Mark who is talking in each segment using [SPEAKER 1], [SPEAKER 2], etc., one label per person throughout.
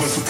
[SPEAKER 1] Thank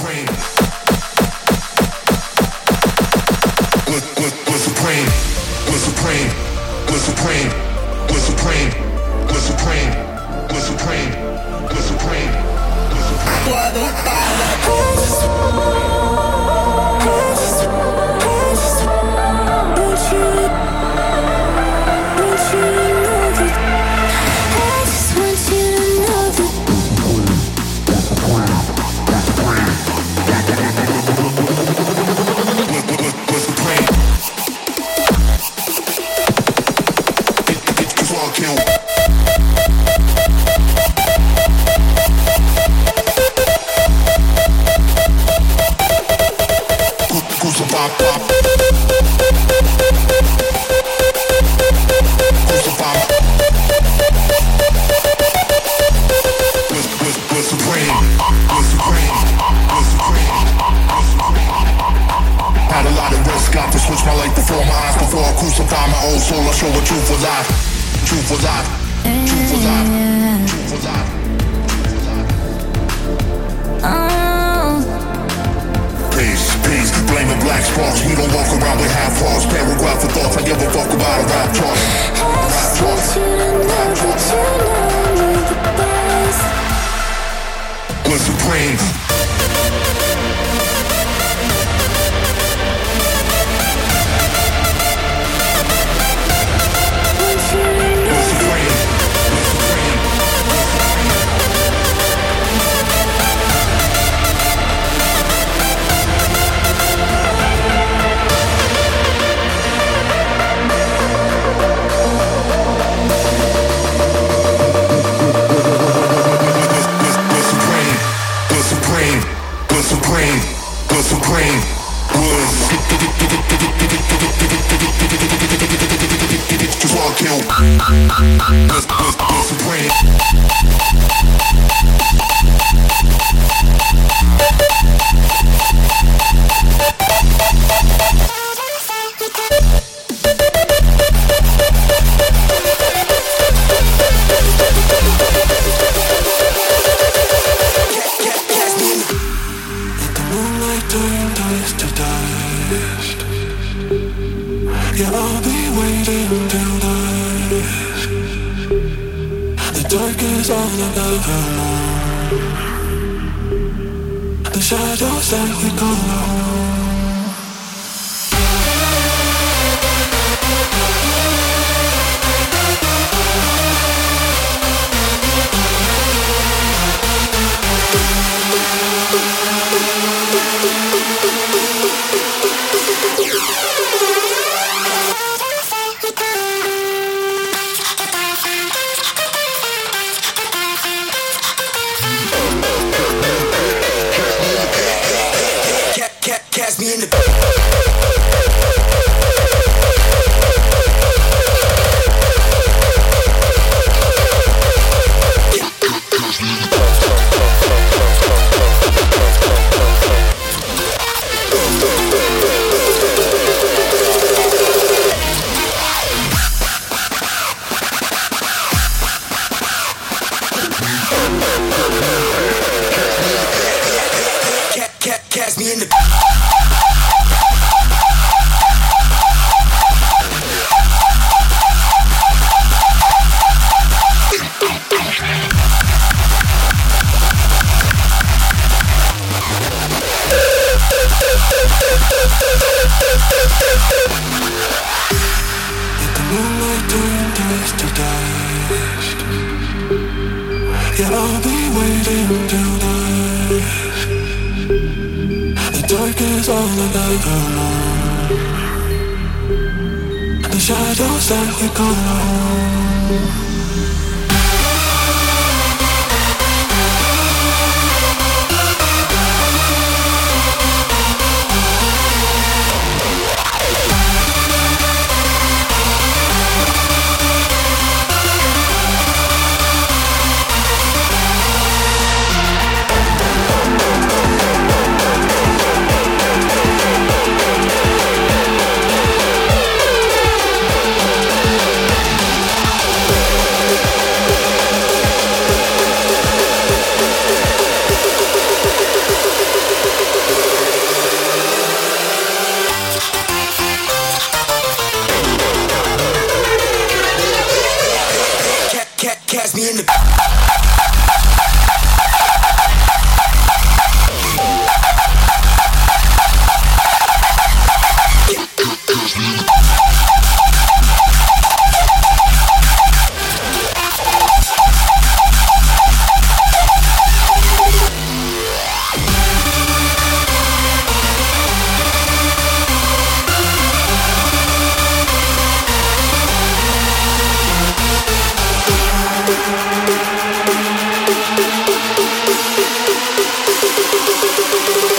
[SPEAKER 1] なるほ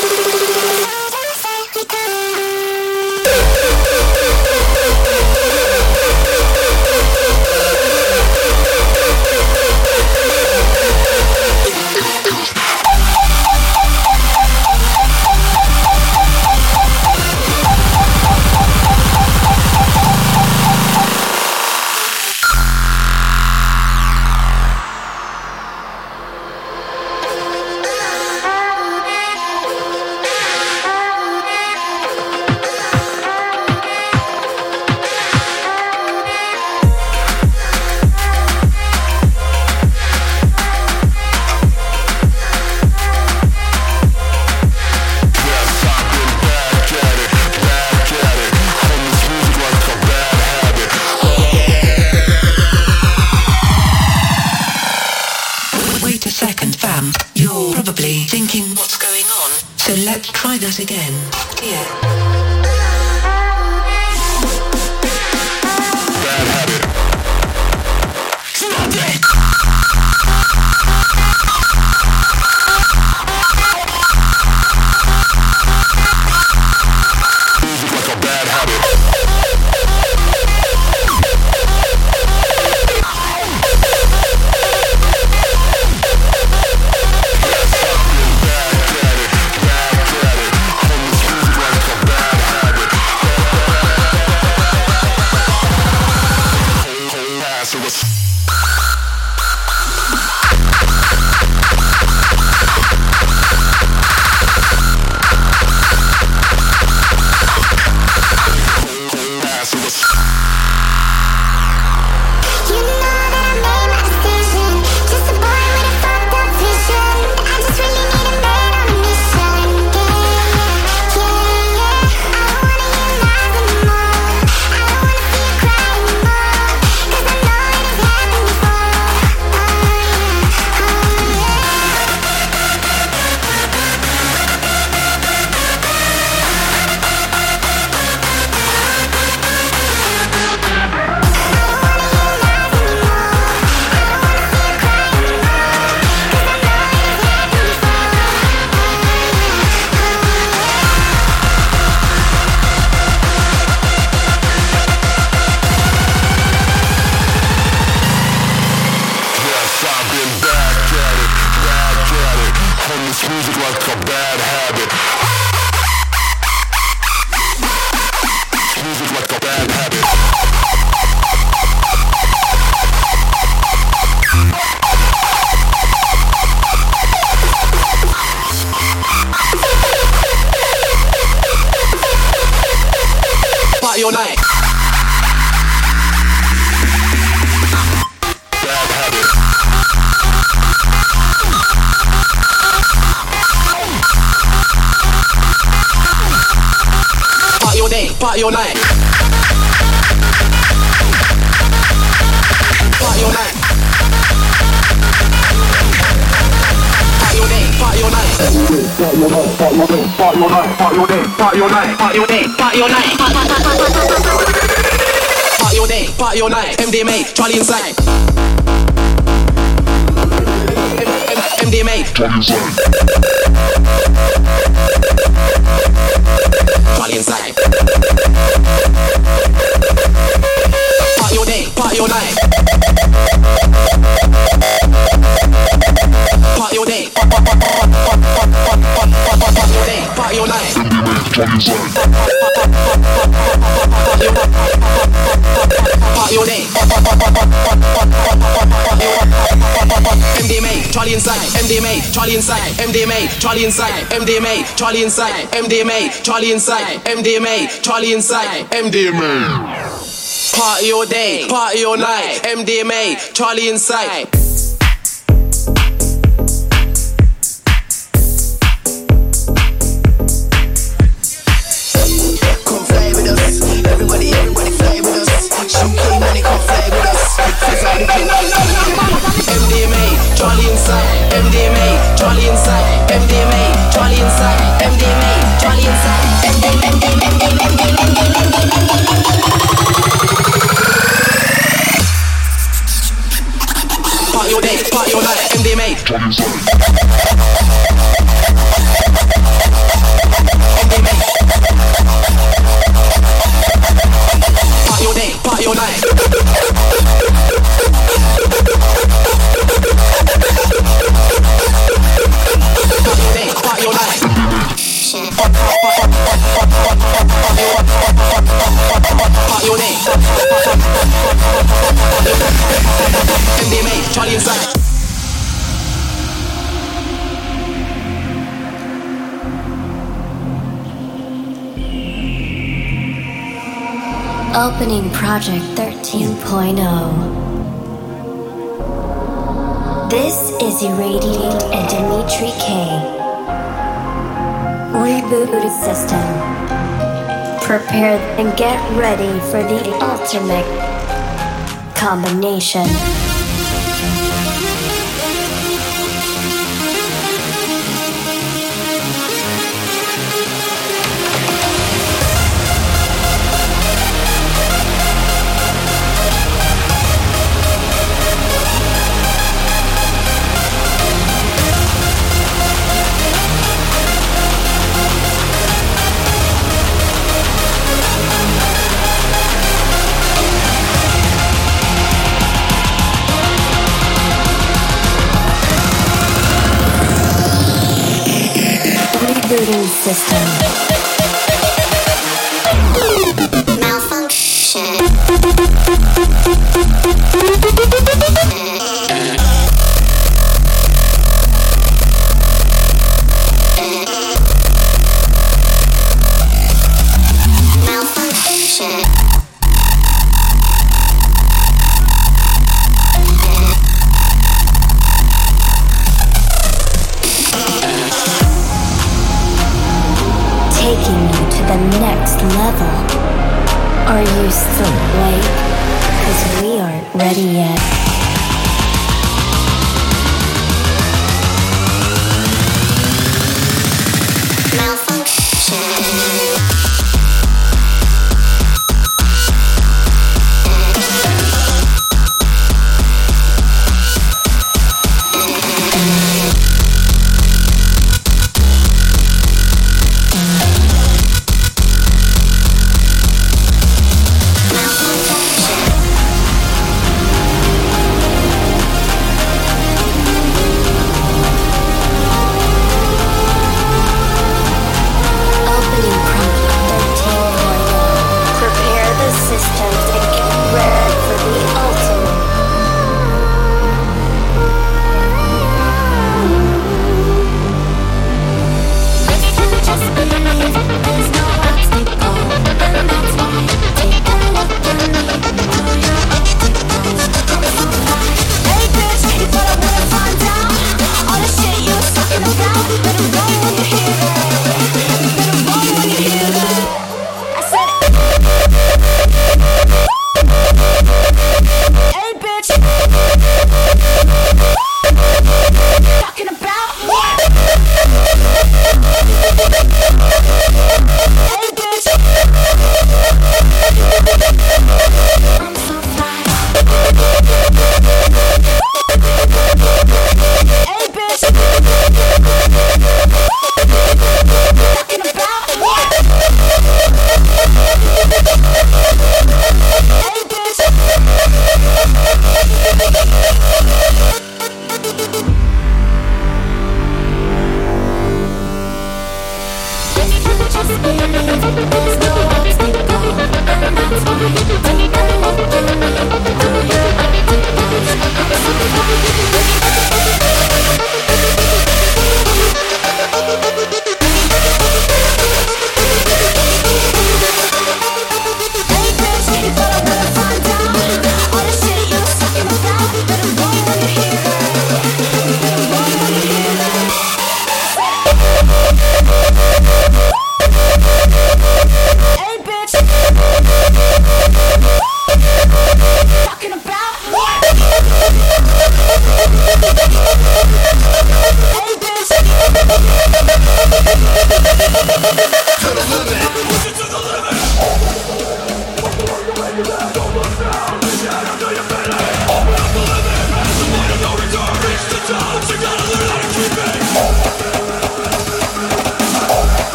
[SPEAKER 1] ど。
[SPEAKER 2] Party all night. Party all night. Party all day. Party all night. Party all night. Party all day. Party all night. Party all day. Party all night. Party all day. Party all night. MDMA. Charlie inside. MDMA. Charlie inside. Party all day. MDMA, Charlie inside, MDMA, Charlie inside, MDMA, Charlie inside, MDMA, Charlie inside, MDMA, Charlie inside, MDMA, Charlie inside, MDMA. Party all day, party all night, MDMA, Charlie inside. inside, MDMA, Charlie inside, MDMA, Charlie inside, MDMA, Charlie inside, Part your day, part your night, MDMA. Charlie inside.
[SPEAKER 3] Opening Project 13.0. This is Irradiate and Dimitri K. Rebooted system. Prepare and get ready for the ultimate combination. system.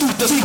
[SPEAKER 1] Dubstep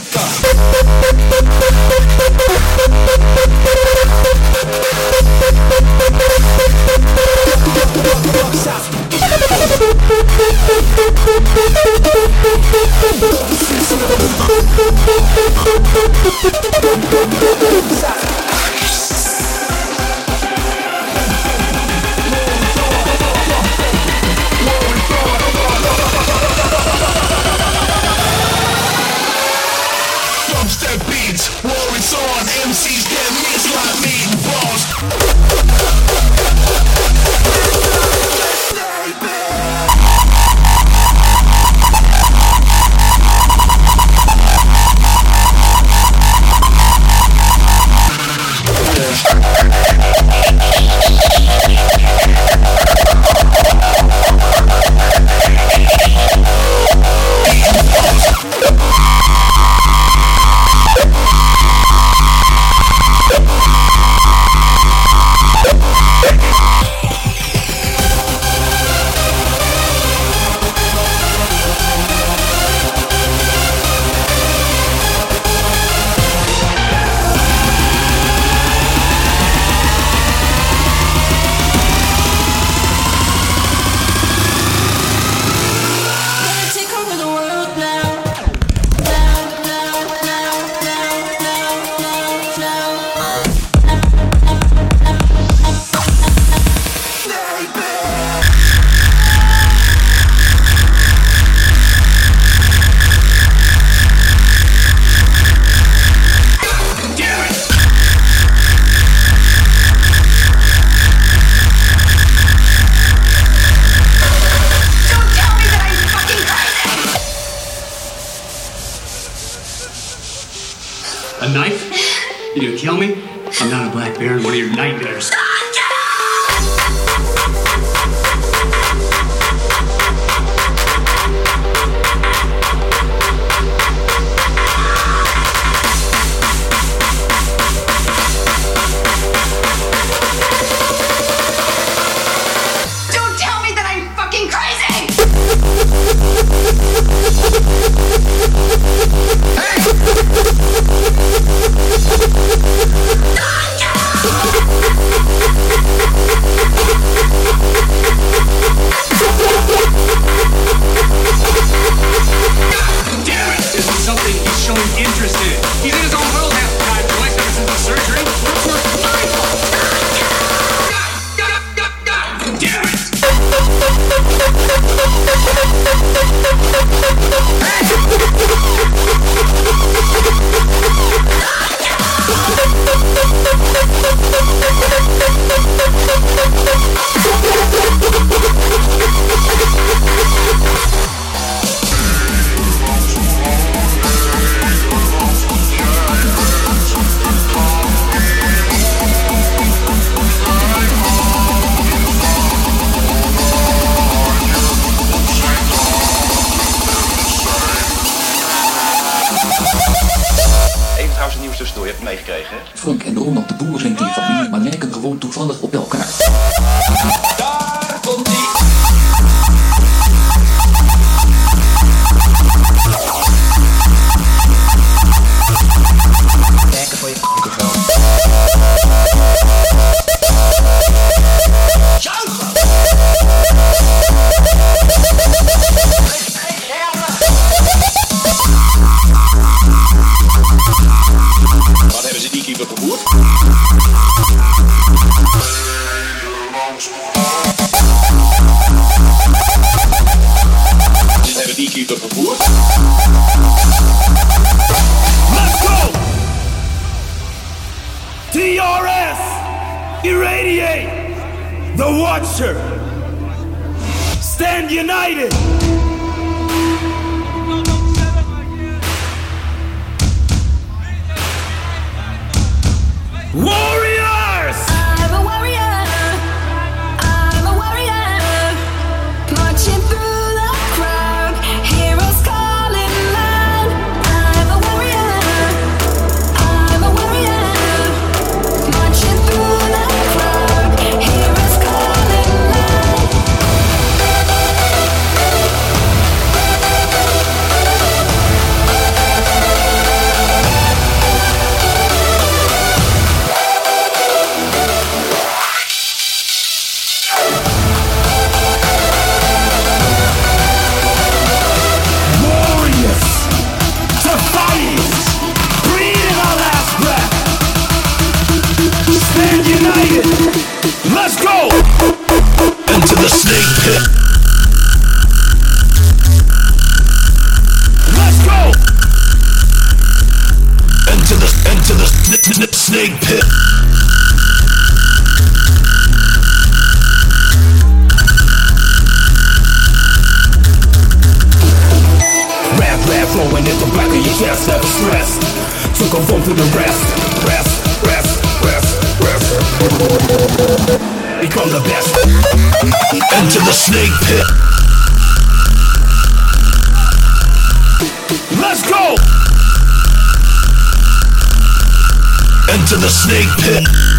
[SPEAKER 4] flowing at the back of your chest, never stress. a phone to the rest, rest, rest, rest, rest. Become the best. Enter the snake pit. Let's go! Enter the snake pit.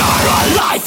[SPEAKER 5] Are alive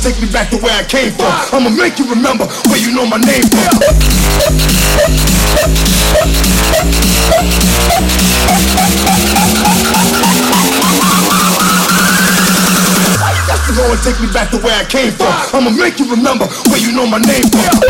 [SPEAKER 3] take me back to where I came from. I'ma make you remember where you know my name from. Yeah. go and take me back to where I came from. I'ma make you remember where you know my name from.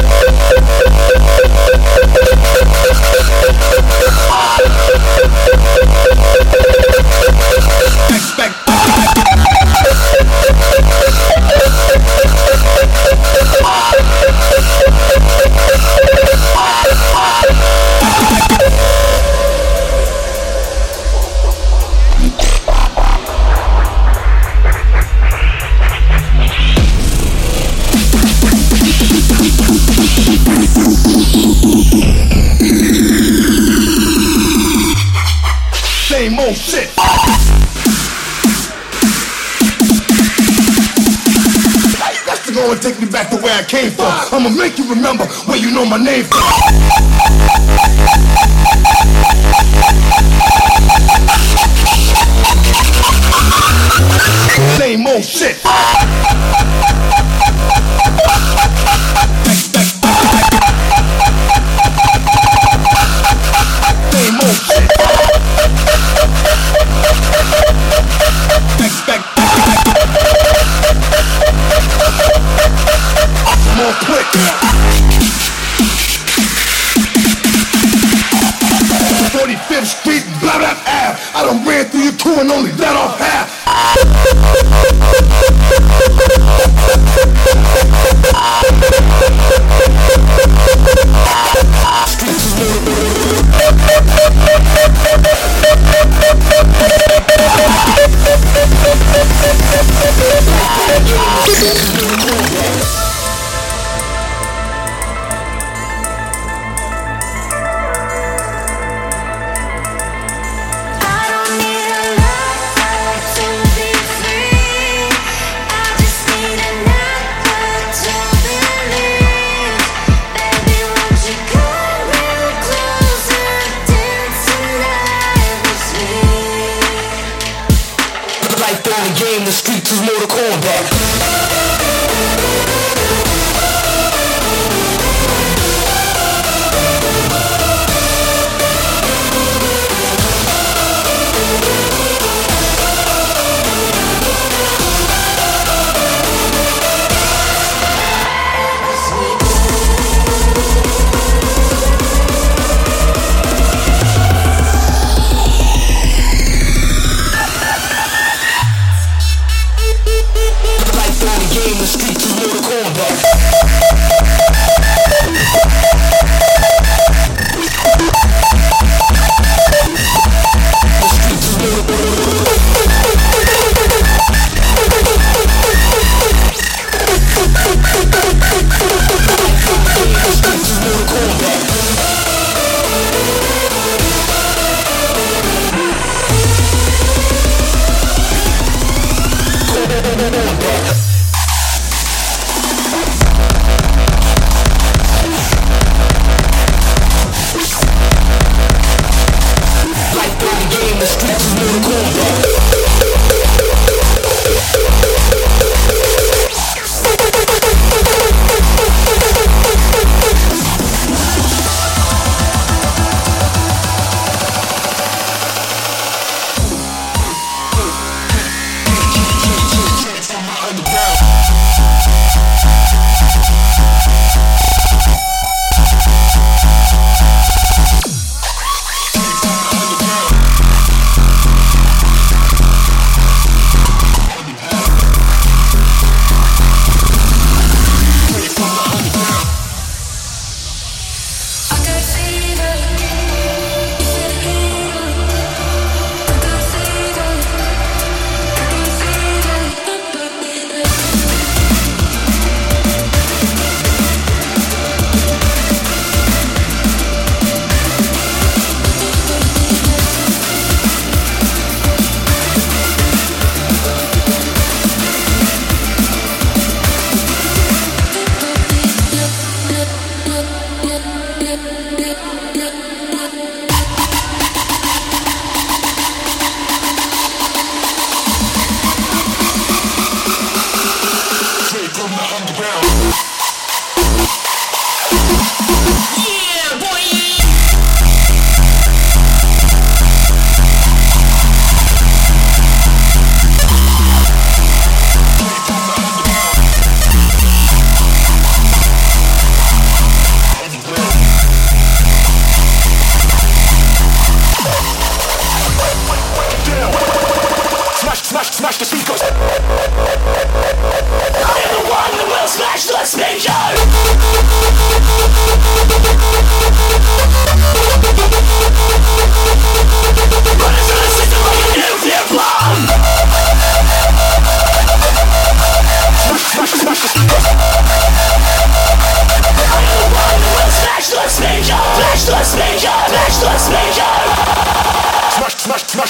[SPEAKER 3] I'ma make you remember when you know my name.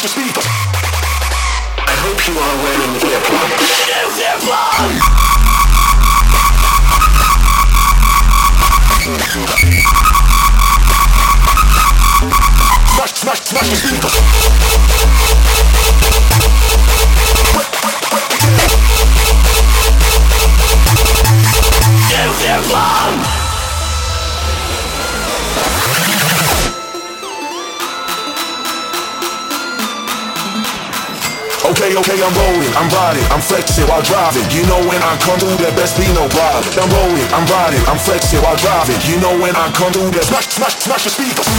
[SPEAKER 6] The
[SPEAKER 7] speakers. I hope you are wearing earplugs. Nuclear bomb. Smash, smash, smash Okay, okay, I'm rolling, I'm riding, I'm flexing while driving. You know when I come through, there best be no problem. I'm rolling, I'm riding, I'm flexing while driving. You know when I come through, there smash, smash, smash the speakers.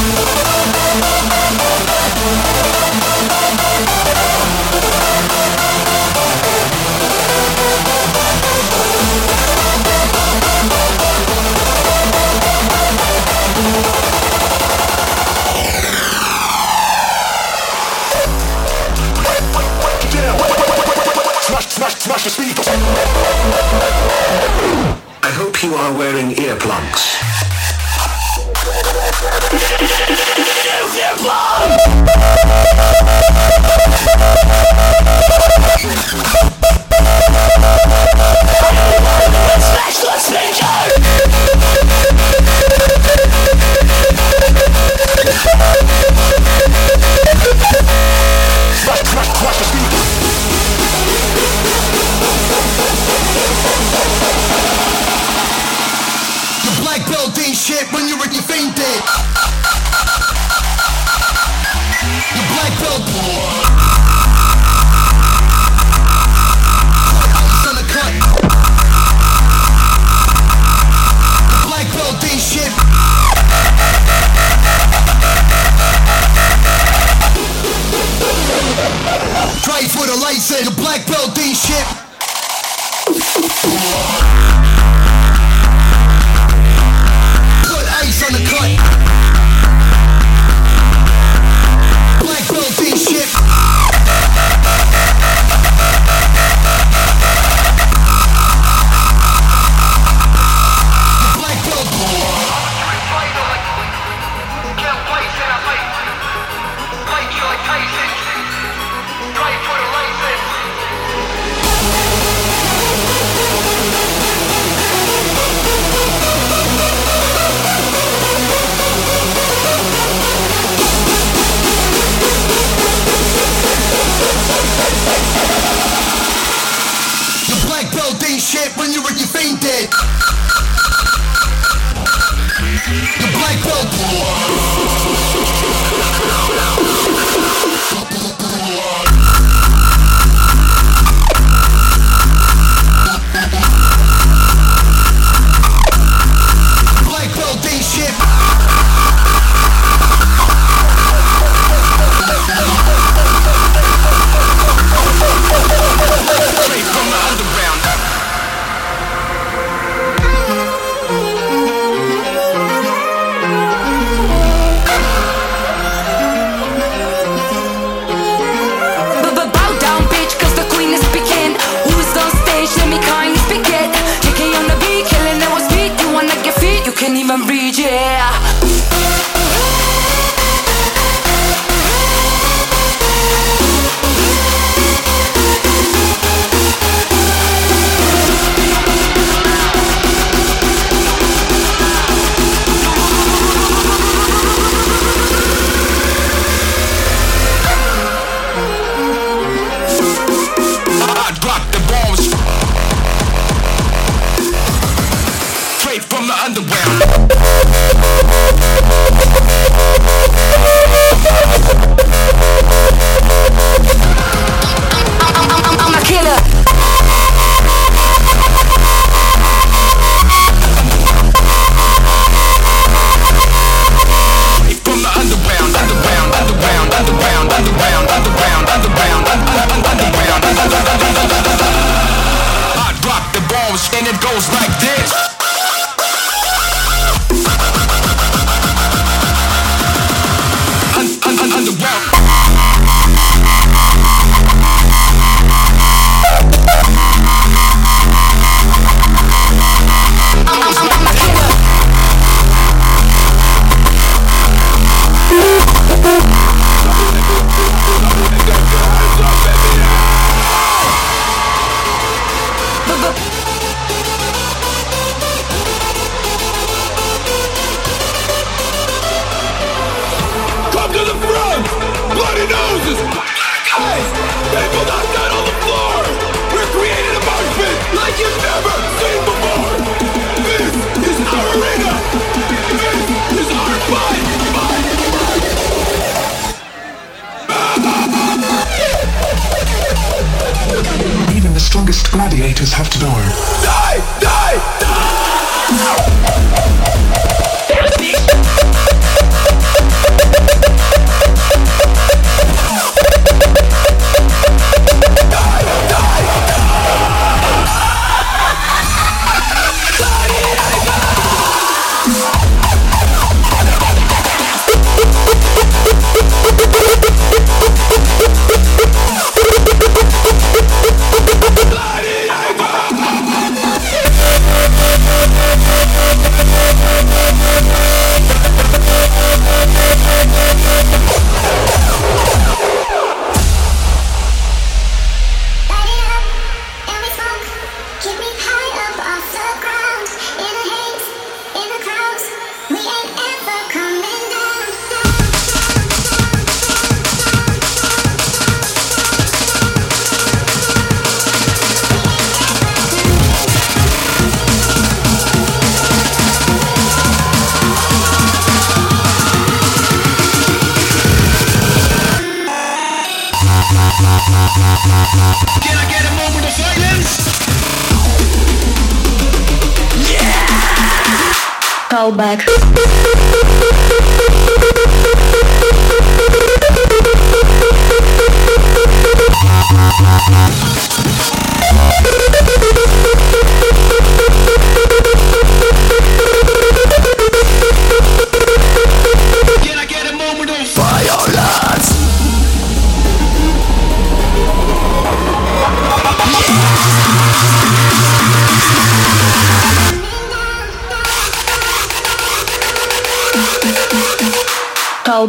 [SPEAKER 7] Smash, smash, smash the speakers. I hope you are wearing earplugs. Smash the speaker! The
[SPEAKER 8] gladiators have to die.
[SPEAKER 9] Die! Die!
[SPEAKER 10] Keep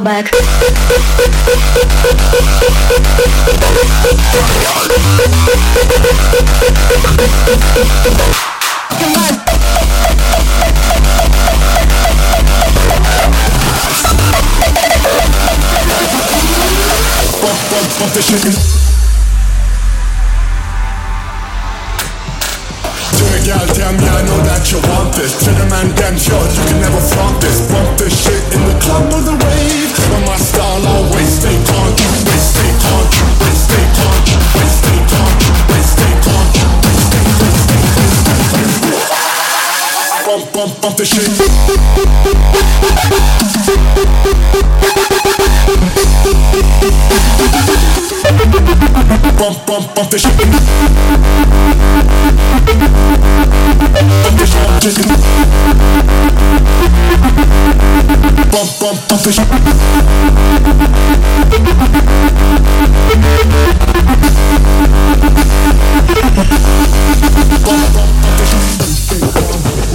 [SPEAKER 11] back.
[SPEAKER 12] Come on.
[SPEAKER 1] Bump, bump, bump the shit. empêché. Pom pom empêché. Empêché. Pom pom empêché. Pom pom empêché.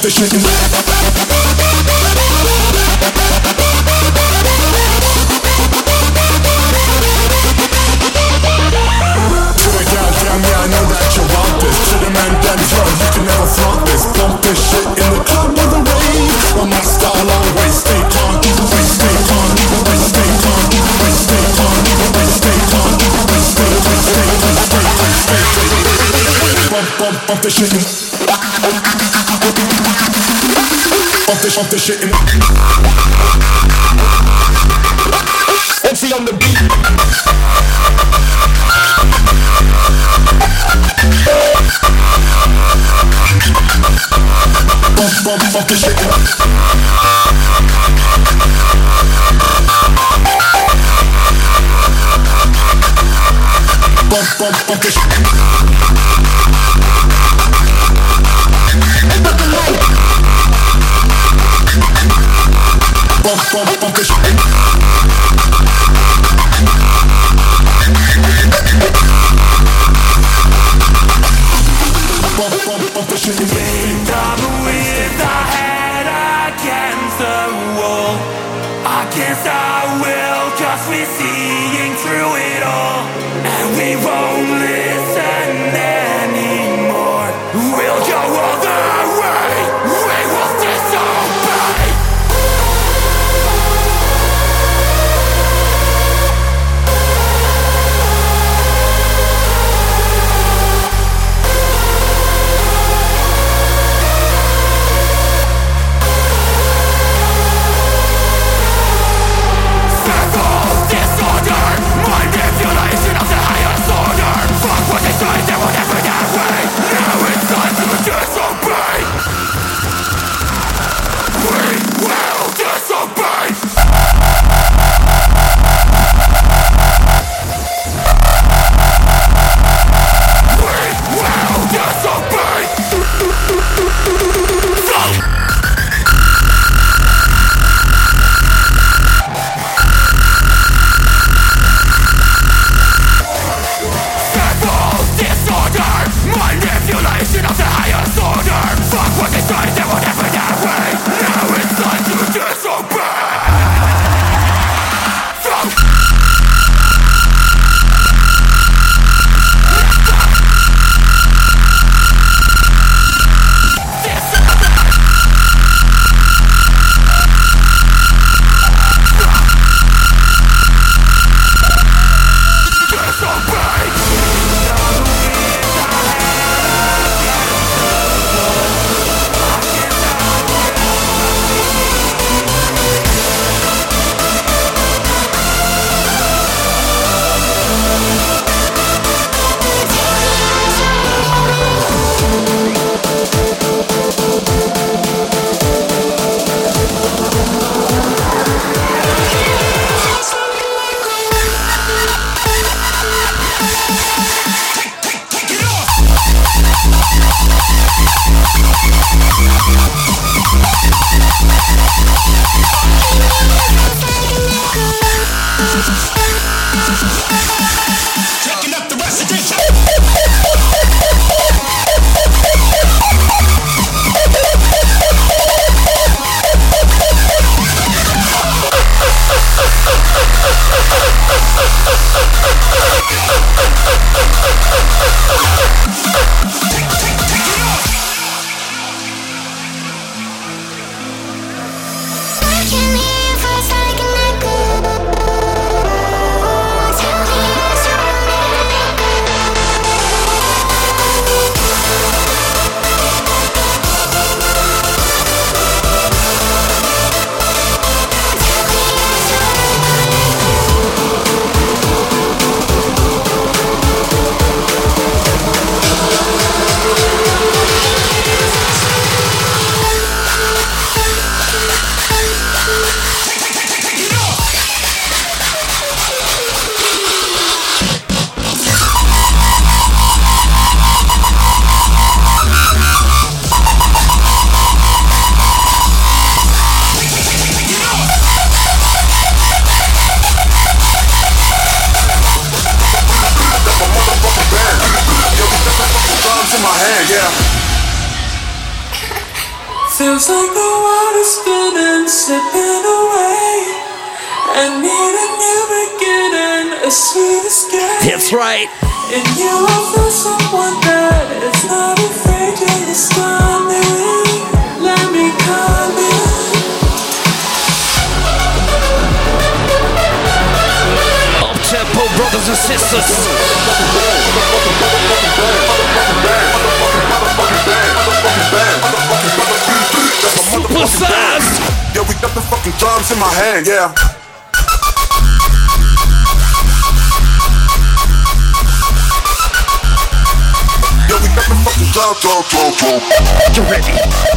[SPEAKER 1] off the shit bump, bump, bump the shit. off the shit and MC on the beat. Bump, bump, fuck the shit. Bump, bump, fuck the shit.
[SPEAKER 13] since I
[SPEAKER 14] will. yeah. Yo, we got the fucking down, down, down.
[SPEAKER 15] You ready?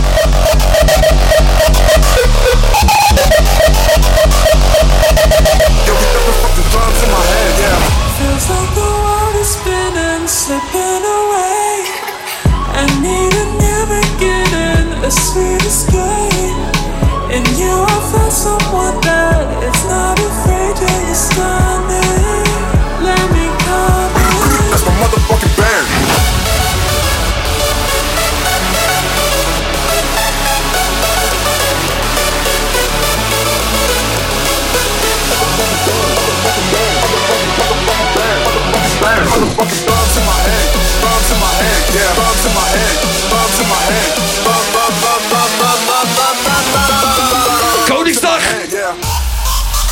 [SPEAKER 15] Koningsdag!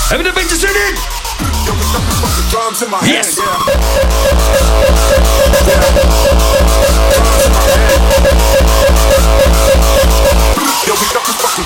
[SPEAKER 15] Hebben we een beetje zin in? Yes!
[SPEAKER 14] Yo, we got fucking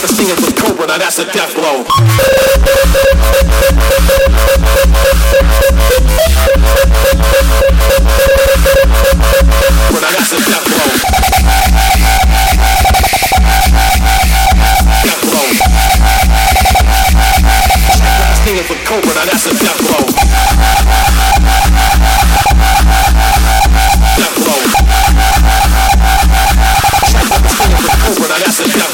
[SPEAKER 15] That's
[SPEAKER 16] a singing with Cobra, now that's a death blow. That's a death blow. That's a death blow. Cobra, now that's a death blow.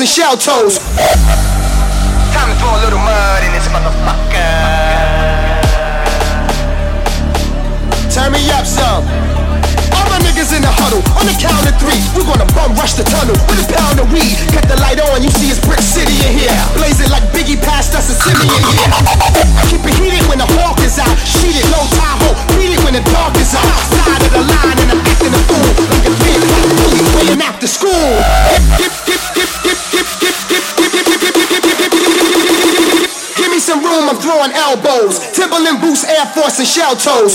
[SPEAKER 9] and
[SPEAKER 17] shell toes. Force and shell toes.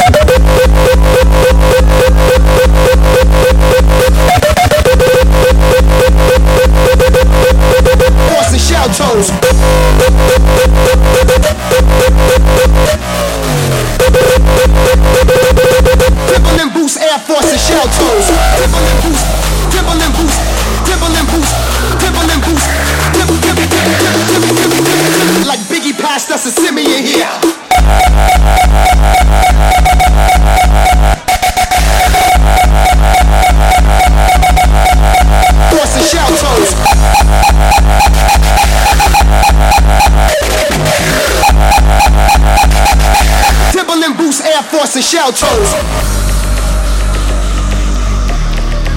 [SPEAKER 17] and shell toes.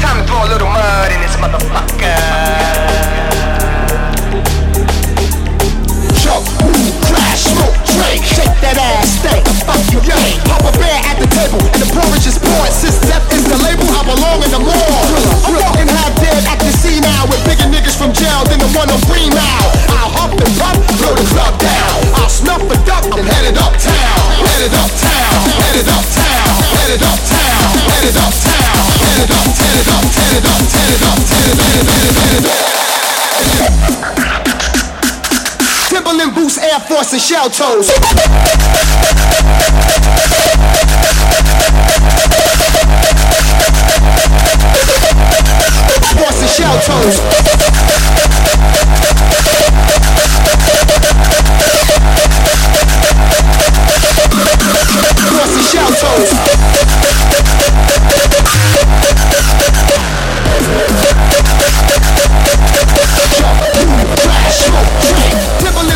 [SPEAKER 18] Time to throw a little mud in this motherfucker.
[SPEAKER 17] Shake that ass, stay the fuck you yeah. Pop a bear at the table, and the porridge is poured. Since death is the label, I belong in the mall. I'm walking half dead at the scene now with bigger niggas from jail than the one on green now. I'll hump and pump, blow the club down. I'll snuff a duck, I'm headed uptown. Headed uptown, headed uptown, headed uptown, headed uptown, headed uptown, headed up, headed uptown, headed up, headed uptown, headed up, headed up. Berlin boots, Air Force, and shell toes. Force and. Force and. Jump, smoke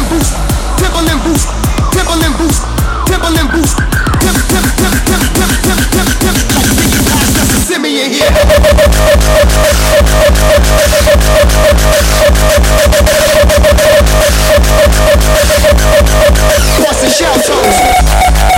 [SPEAKER 17] boost, Timberland boost, Timberland boost, Timberland boost,
[SPEAKER 19] Send me
[SPEAKER 1] in here. What's the shout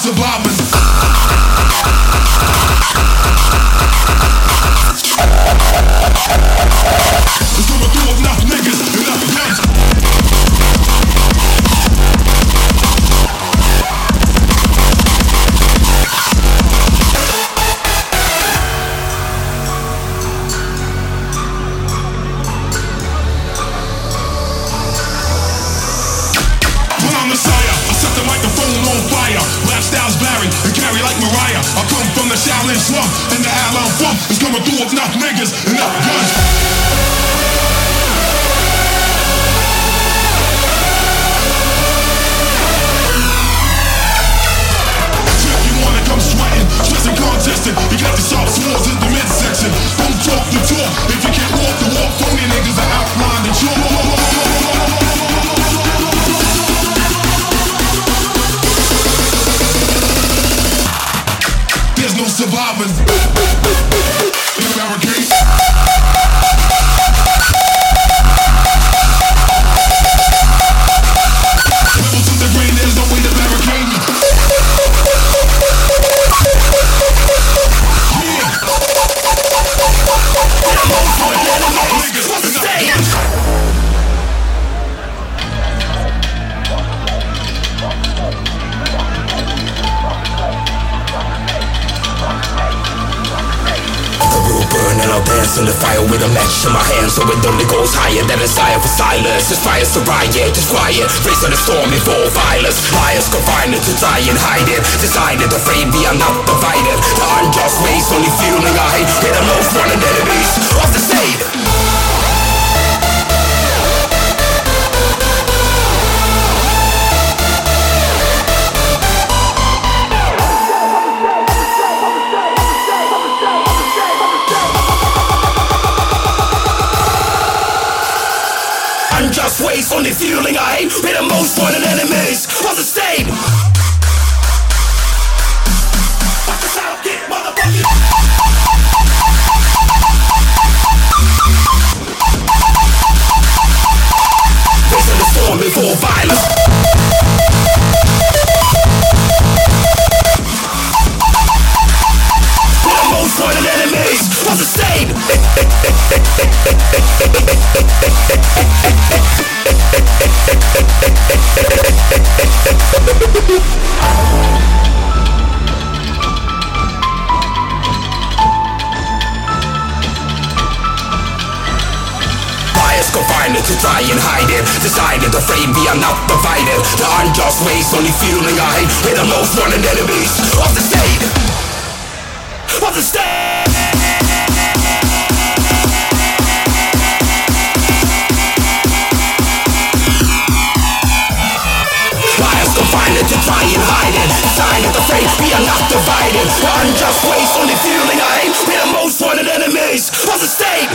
[SPEAKER 1] survivors.
[SPEAKER 2] Frame, we are not divided. The unjust ways, only fueling our hate. We're the most wanted enemies of the state. Of the state. Confined to try and hide it. Sign of the faith, we are not divided. The unjust ways, only fueling our hate. We're the most wanted enemies of the state.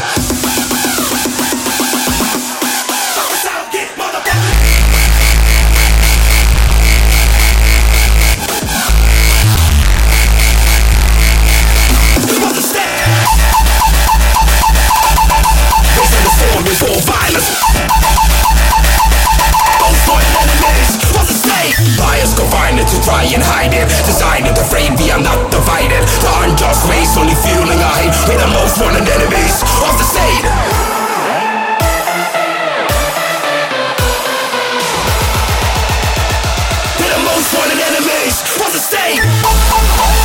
[SPEAKER 2] Try and hide it. Designed to frame, we are not divided. The unjust ways only fueling our hate. We're the most wanted enemies of the state. We're the most wanted enemies of the state. Oh,
[SPEAKER 20] oh, oh.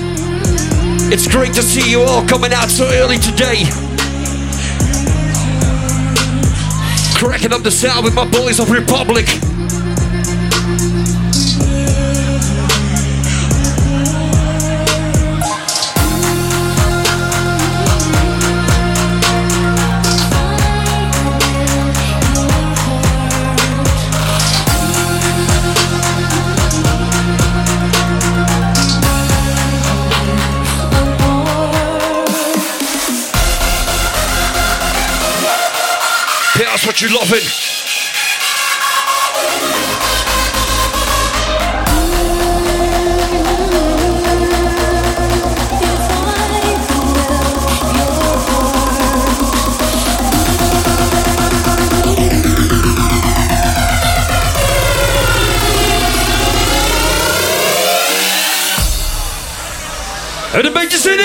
[SPEAKER 20] It's great to see you all coming out so early today. Cracking up the sound with my boys of Republic. What you're loving. And the major's in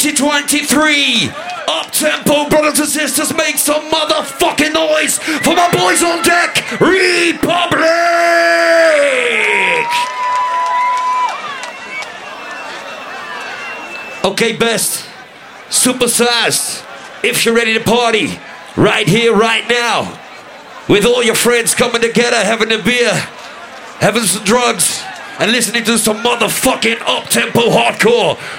[SPEAKER 20] 2023. Up tempo, brothers and sisters, make some motherfucking noise for my boys on deck, Republic! Okay, best. Supersized. If you're ready to party, right here, right now, with all your friends coming together, having a beer, having some drugs, and listening to some motherfucking up tempo hardcore.